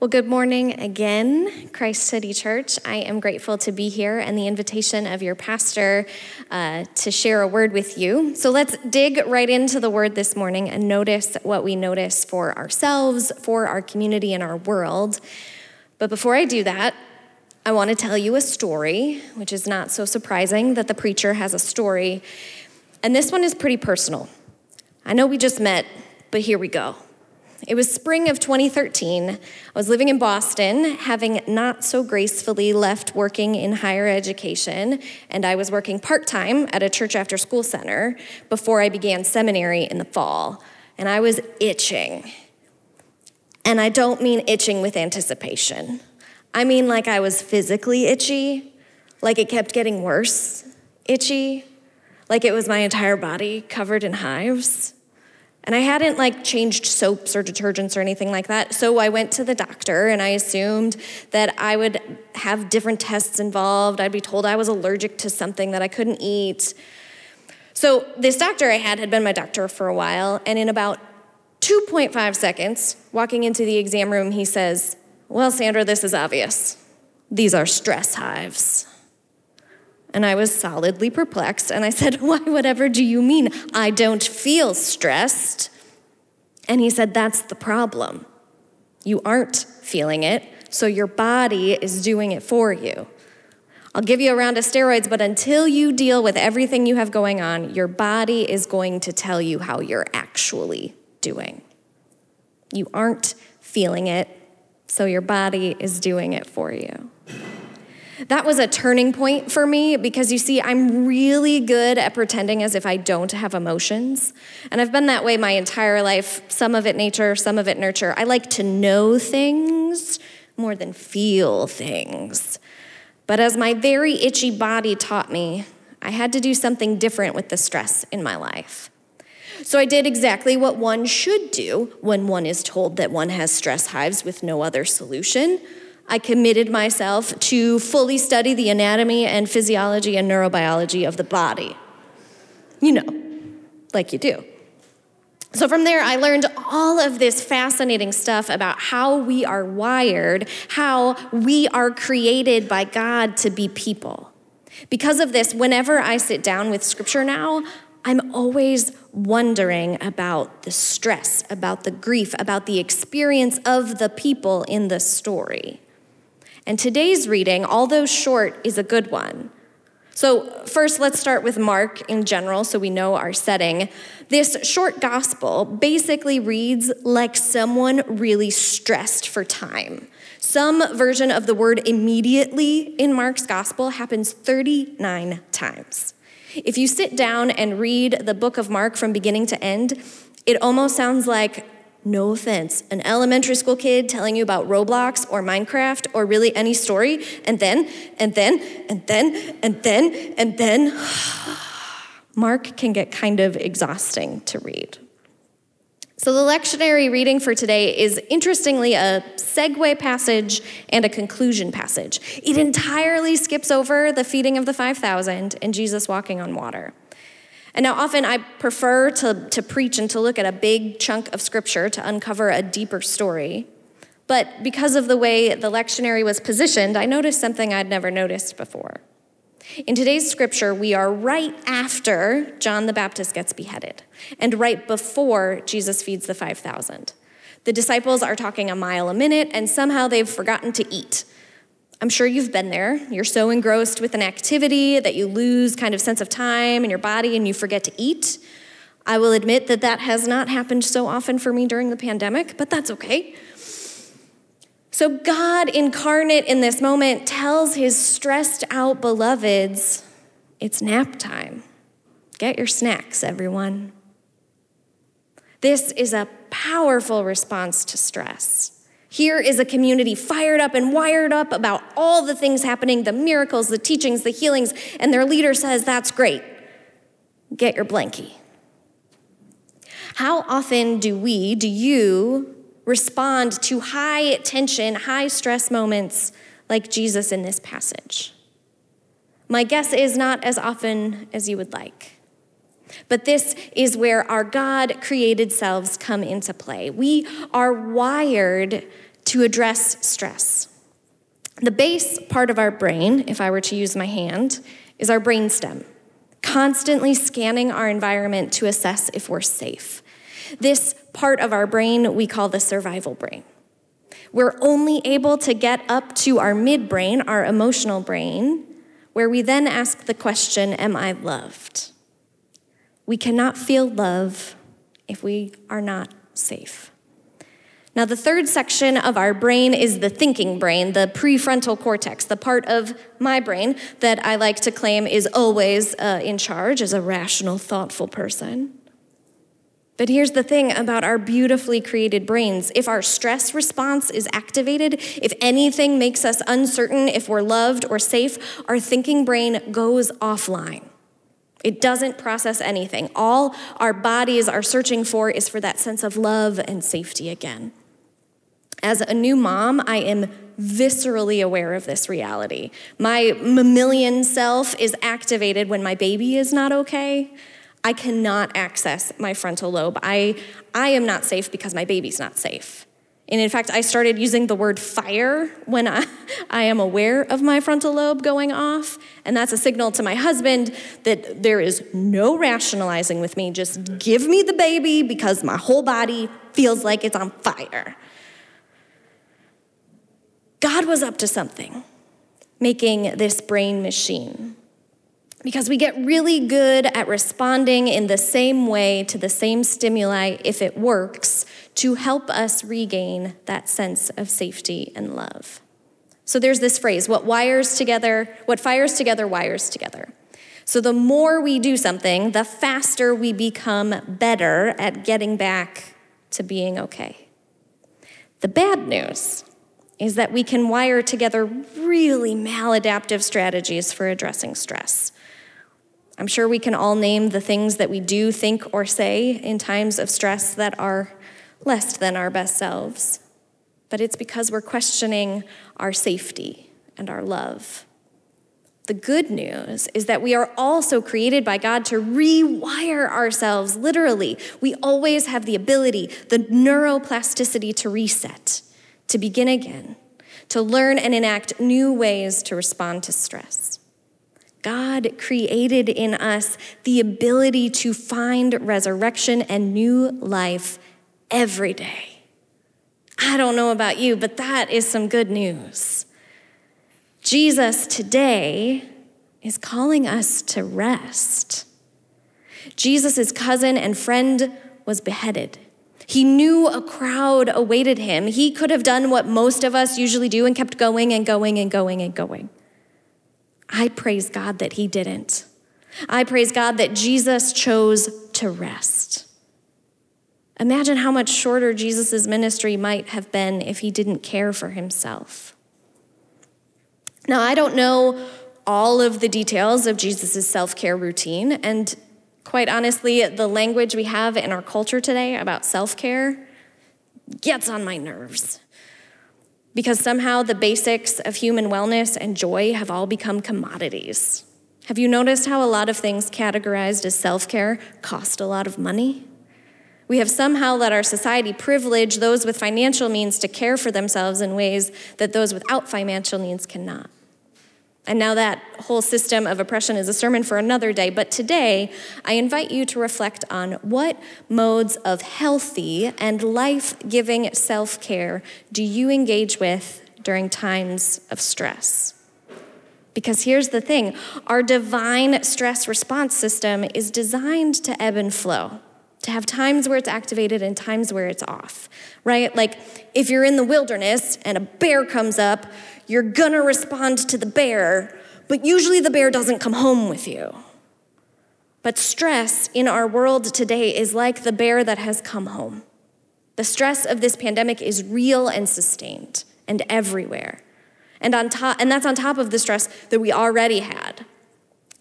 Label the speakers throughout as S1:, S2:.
S1: Well, good morning again, Christ City Church. I am grateful to be here and the invitation of your pastor uh, to share a word with you. So let's dig right into the word this morning and notice what we notice for ourselves, for our community, and our world. But before I do that, I want to tell you a story, which is not so surprising that the preacher has a story. And this one is pretty personal. I know we just met, but here we go. It was spring of 2013. I was living in Boston, having not so gracefully left working in higher education, and I was working part time at a church after school center before I began seminary in the fall. And I was itching. And I don't mean itching with anticipation, I mean like I was physically itchy, like it kept getting worse, itchy, like it was my entire body covered in hives. And I hadn't like changed soaps or detergents or anything like that. So I went to the doctor and I assumed that I would have different tests involved. I'd be told I was allergic to something that I couldn't eat. So this doctor I had had been my doctor for a while. And in about 2.5 seconds, walking into the exam room, he says, Well, Sandra, this is obvious. These are stress hives. And I was solidly perplexed. And I said, Why, whatever do you mean? I don't feel stressed. And he said, That's the problem. You aren't feeling it, so your body is doing it for you. I'll give you a round of steroids, but until you deal with everything you have going on, your body is going to tell you how you're actually doing. You aren't feeling it, so your body is doing it for you. That was a turning point for me because you see, I'm really good at pretending as if I don't have emotions. And I've been that way my entire life, some of it nature, some of it nurture. I like to know things more than feel things. But as my very itchy body taught me, I had to do something different with the stress in my life. So I did exactly what one should do when one is told that one has stress hives with no other solution. I committed myself to fully study the anatomy and physiology and neurobiology of the body. You know, like you do. So from there, I learned all of this fascinating stuff about how we are wired, how we are created by God to be people. Because of this, whenever I sit down with scripture now, I'm always wondering about the stress, about the grief, about the experience of the people in the story. And today's reading, although short, is a good one. So, first, let's start with Mark in general so we know our setting. This short gospel basically reads like someone really stressed for time. Some version of the word immediately in Mark's gospel happens 39 times. If you sit down and read the book of Mark from beginning to end, it almost sounds like no offense, an elementary school kid telling you about Roblox or Minecraft or really any story, and then, and then, and then, and then, and then, Mark can get kind of exhausting to read. So, the lectionary reading for today is interestingly a segue passage and a conclusion passage. It entirely skips over the feeding of the 5,000 and Jesus walking on water. And now, often I prefer to, to preach and to look at a big chunk of scripture to uncover a deeper story. But because of the way the lectionary was positioned, I noticed something I'd never noticed before. In today's scripture, we are right after John the Baptist gets beheaded and right before Jesus feeds the 5,000. The disciples are talking a mile a minute, and somehow they've forgotten to eat. I'm sure you've been there. You're so engrossed with an activity that you lose kind of sense of time in your body and you forget to eat. I will admit that that has not happened so often for me during the pandemic, but that's okay. So, God incarnate in this moment tells his stressed out beloveds, it's nap time. Get your snacks, everyone. This is a powerful response to stress. Here is a community fired up and wired up about all the things happening the miracles, the teachings, the healings, and their leader says, That's great. Get your blankie. How often do we, do you, respond to high tension, high stress moments like Jesus in this passage? My guess is not as often as you would like. But this is where our God created selves come into play. We are wired to address stress. The base part of our brain, if I were to use my hand, is our brainstem, constantly scanning our environment to assess if we're safe. This part of our brain we call the survival brain. We're only able to get up to our midbrain, our emotional brain, where we then ask the question Am I loved? We cannot feel love if we are not safe. Now, the third section of our brain is the thinking brain, the prefrontal cortex, the part of my brain that I like to claim is always uh, in charge as a rational, thoughtful person. But here's the thing about our beautifully created brains if our stress response is activated, if anything makes us uncertain if we're loved or safe, our thinking brain goes offline. It doesn't process anything. All our bodies are searching for is for that sense of love and safety again. As a new mom, I am viscerally aware of this reality. My mammalian self is activated when my baby is not okay. I cannot access my frontal lobe. I, I am not safe because my baby's not safe. And in fact, I started using the word fire when I, I am aware of my frontal lobe going off. And that's a signal to my husband that there is no rationalizing with me. Just give me the baby because my whole body feels like it's on fire. God was up to something, making this brain machine. Because we get really good at responding in the same way to the same stimuli if it works to help us regain that sense of safety and love. So there's this phrase what wires together, what fires together wires together. So the more we do something, the faster we become better at getting back to being okay. The bad news is that we can wire together really maladaptive strategies for addressing stress. I'm sure we can all name the things that we do, think, or say in times of stress that are less than our best selves. But it's because we're questioning our safety and our love. The good news is that we are also created by God to rewire ourselves, literally. We always have the ability, the neuroplasticity to reset to begin again, to learn and enact new ways to respond to stress. God created in us the ability to find resurrection and new life every day. I don't know about you, but that is some good news. Jesus today is calling us to rest. Jesus' cousin and friend was beheaded. He knew a crowd awaited him. He could have done what most of us usually do and kept going and going and going and going. I praise God that he didn't. I praise God that Jesus chose to rest. Imagine how much shorter Jesus' ministry might have been if he didn't care for himself. Now, I don't know all of the details of Jesus' self care routine, and Quite honestly, the language we have in our culture today about self care gets on my nerves. Because somehow the basics of human wellness and joy have all become commodities. Have you noticed how a lot of things categorized as self care cost a lot of money? We have somehow let our society privilege those with financial means to care for themselves in ways that those without financial means cannot. And now that whole system of oppression is a sermon for another day. But today, I invite you to reflect on what modes of healthy and life giving self care do you engage with during times of stress? Because here's the thing our divine stress response system is designed to ebb and flow, to have times where it's activated and times where it's off, right? Like if you're in the wilderness and a bear comes up, you're gonna respond to the bear, but usually the bear doesn't come home with you. But stress in our world today is like the bear that has come home. The stress of this pandemic is real and sustained and everywhere. And, on top, and that's on top of the stress that we already had.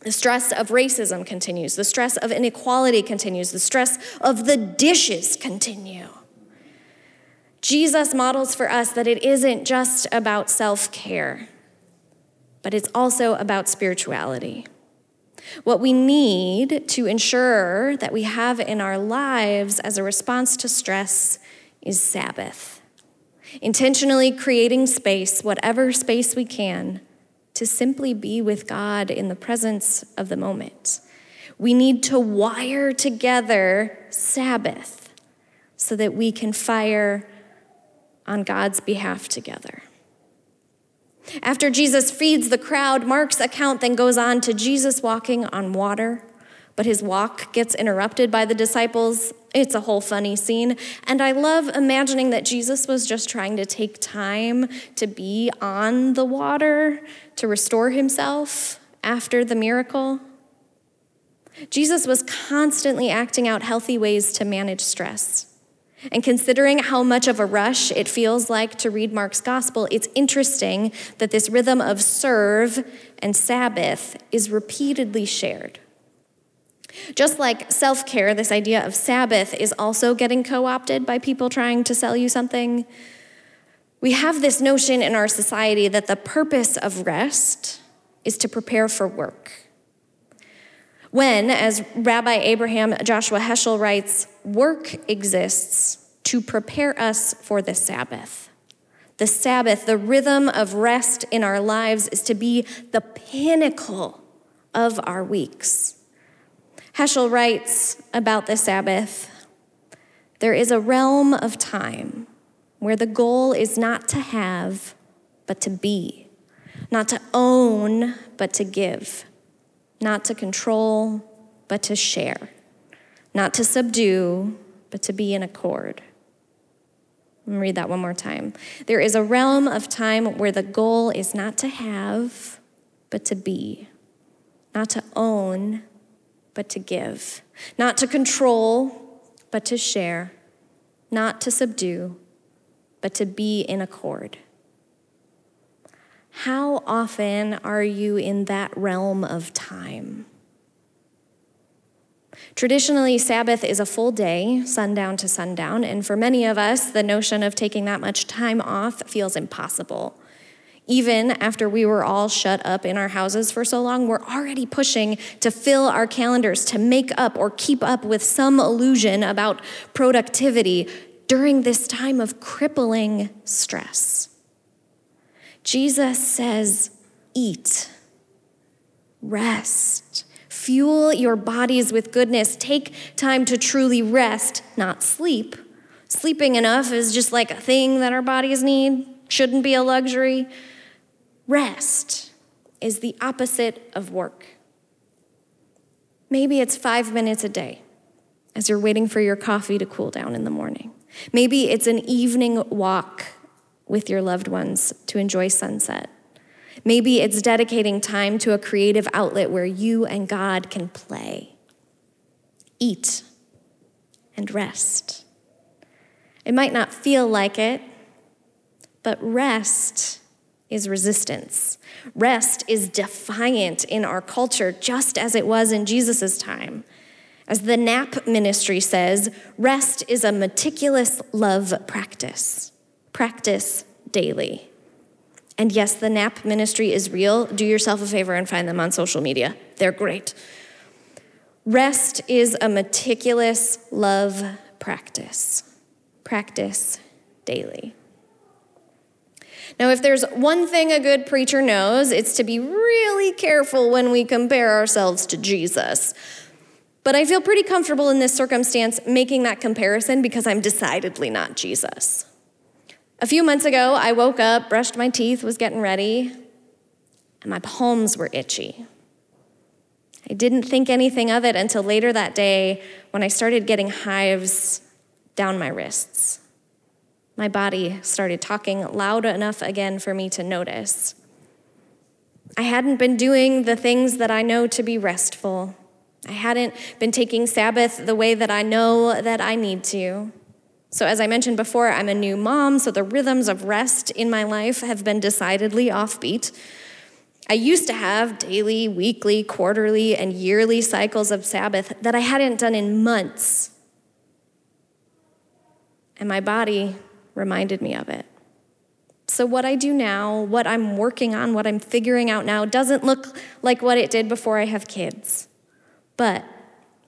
S1: The stress of racism continues. The stress of inequality continues. The stress of the dishes continue. Jesus models for us that it isn't just about self care, but it's also about spirituality. What we need to ensure that we have in our lives as a response to stress is Sabbath. intentionally creating space, whatever space we can, to simply be with God in the presence of the moment. We need to wire together Sabbath so that we can fire on God's behalf together. After Jesus feeds the crowd, Mark's account then goes on to Jesus walking on water, but his walk gets interrupted by the disciples. It's a whole funny scene. And I love imagining that Jesus was just trying to take time to be on the water to restore himself after the miracle. Jesus was constantly acting out healthy ways to manage stress. And considering how much of a rush it feels like to read Mark's gospel, it's interesting that this rhythm of serve and Sabbath is repeatedly shared. Just like self care, this idea of Sabbath is also getting co opted by people trying to sell you something. We have this notion in our society that the purpose of rest is to prepare for work. When, as Rabbi Abraham Joshua Heschel writes, work exists to prepare us for the Sabbath. The Sabbath, the rhythm of rest in our lives, is to be the pinnacle of our weeks. Heschel writes about the Sabbath. There is a realm of time where the goal is not to have, but to be, not to own, but to give. Not to control, but to share, not to subdue, but to be in accord. Let me read that one more time. There is a realm of time where the goal is not to have, but to be, not to own, but to give, not to control, but to share, not to subdue, but to be in accord. How often are you in that realm of time? Traditionally, Sabbath is a full day, sundown to sundown, and for many of us, the notion of taking that much time off feels impossible. Even after we were all shut up in our houses for so long, we're already pushing to fill our calendars to make up or keep up with some illusion about productivity during this time of crippling stress. Jesus says, Eat, rest, fuel your bodies with goodness. Take time to truly rest, not sleep. Sleeping enough is just like a thing that our bodies need, shouldn't be a luxury. Rest is the opposite of work. Maybe it's five minutes a day as you're waiting for your coffee to cool down in the morning. Maybe it's an evening walk with your loved ones to enjoy sunset. Maybe it's dedicating time to a creative outlet where you and God can play, eat, and rest. It might not feel like it, but rest is resistance. Rest is defiant in our culture, just as it was in Jesus' time. As the NAP ministry says, rest is a meticulous love practice practice daily. And yes, the NAP ministry is real. Do yourself a favor and find them on social media. They're great. Rest is a meticulous love practice. Practice daily. Now, if there's one thing a good preacher knows, it's to be really careful when we compare ourselves to Jesus. But I feel pretty comfortable in this circumstance making that comparison because I'm decidedly not Jesus. A few months ago, I woke up, brushed my teeth, was getting ready, and my palms were itchy. I didn't think anything of it until later that day when I started getting hives down my wrists. My body started talking loud enough again for me to notice. I hadn't been doing the things that I know to be restful. I hadn't been taking Sabbath the way that I know that I need to. So, as I mentioned before, I'm a new mom, so the rhythms of rest in my life have been decidedly offbeat. I used to have daily, weekly, quarterly, and yearly cycles of Sabbath that I hadn't done in months. And my body reminded me of it. So, what I do now, what I'm working on, what I'm figuring out now, doesn't look like what it did before I have kids. But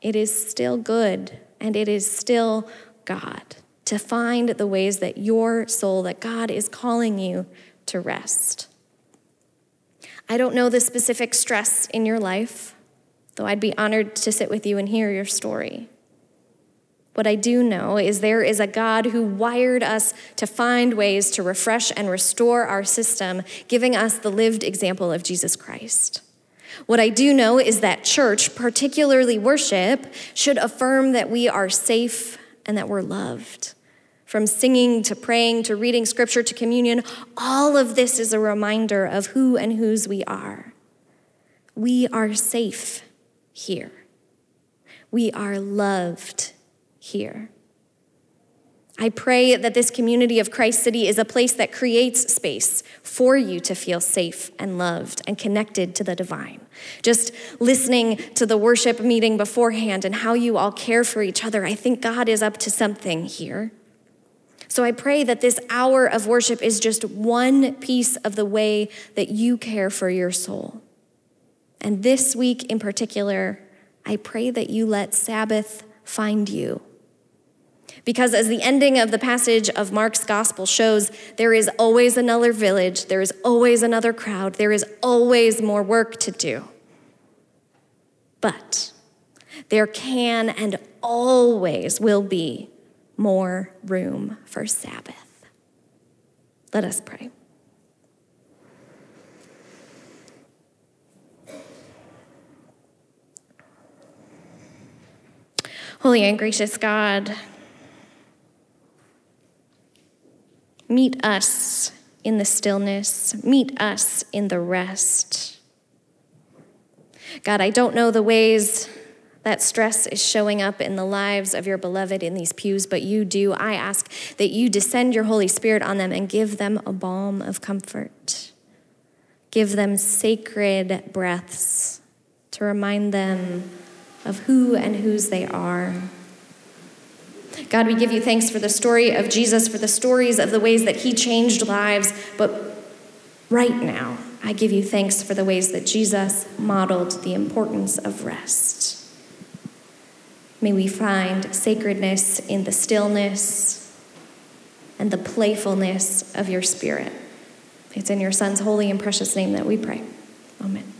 S1: it is still good and it is still God. to find the ways that your soul, that God is calling you to rest. I don't know the specific stress in your life, though I'd be honored to sit with you and hear your story. What I do know is there is a God who wired us to find ways to refresh and restore our system, giving us the lived example of Jesus Christ. What I do know is that church, particularly worship, should affirm that we are safe and that we're loved. From singing to praying to reading scripture to communion, all of this is a reminder of who and whose we are. We are safe here. We are loved here. I pray that this community of Christ City is a place that creates space for you to feel safe and loved and connected to the divine. Just listening to the worship meeting beforehand and how you all care for each other, I think God is up to something here. So I pray that this hour of worship is just one piece of the way that you care for your soul. And this week in particular, I pray that you let Sabbath find you. Because as the ending of the passage of Mark's gospel shows, there is always another village, there is always another crowd, there is always more work to do. But there can and always will be more room for Sabbath. Let us pray. Holy and gracious God, meet us in the stillness, meet us in the rest. God, I don't know the ways that stress is showing up in the lives of your beloved in these pews, but you do. I ask that you descend your Holy Spirit on them and give them a balm of comfort. Give them sacred breaths to remind them of who and whose they are. God, we give you thanks for the story of Jesus, for the stories of the ways that he changed lives, but right now, I give you thanks for the ways that Jesus modeled the importance of rest. May we find sacredness in the stillness and the playfulness of your spirit. It's in your Son's holy and precious name that we pray. Amen.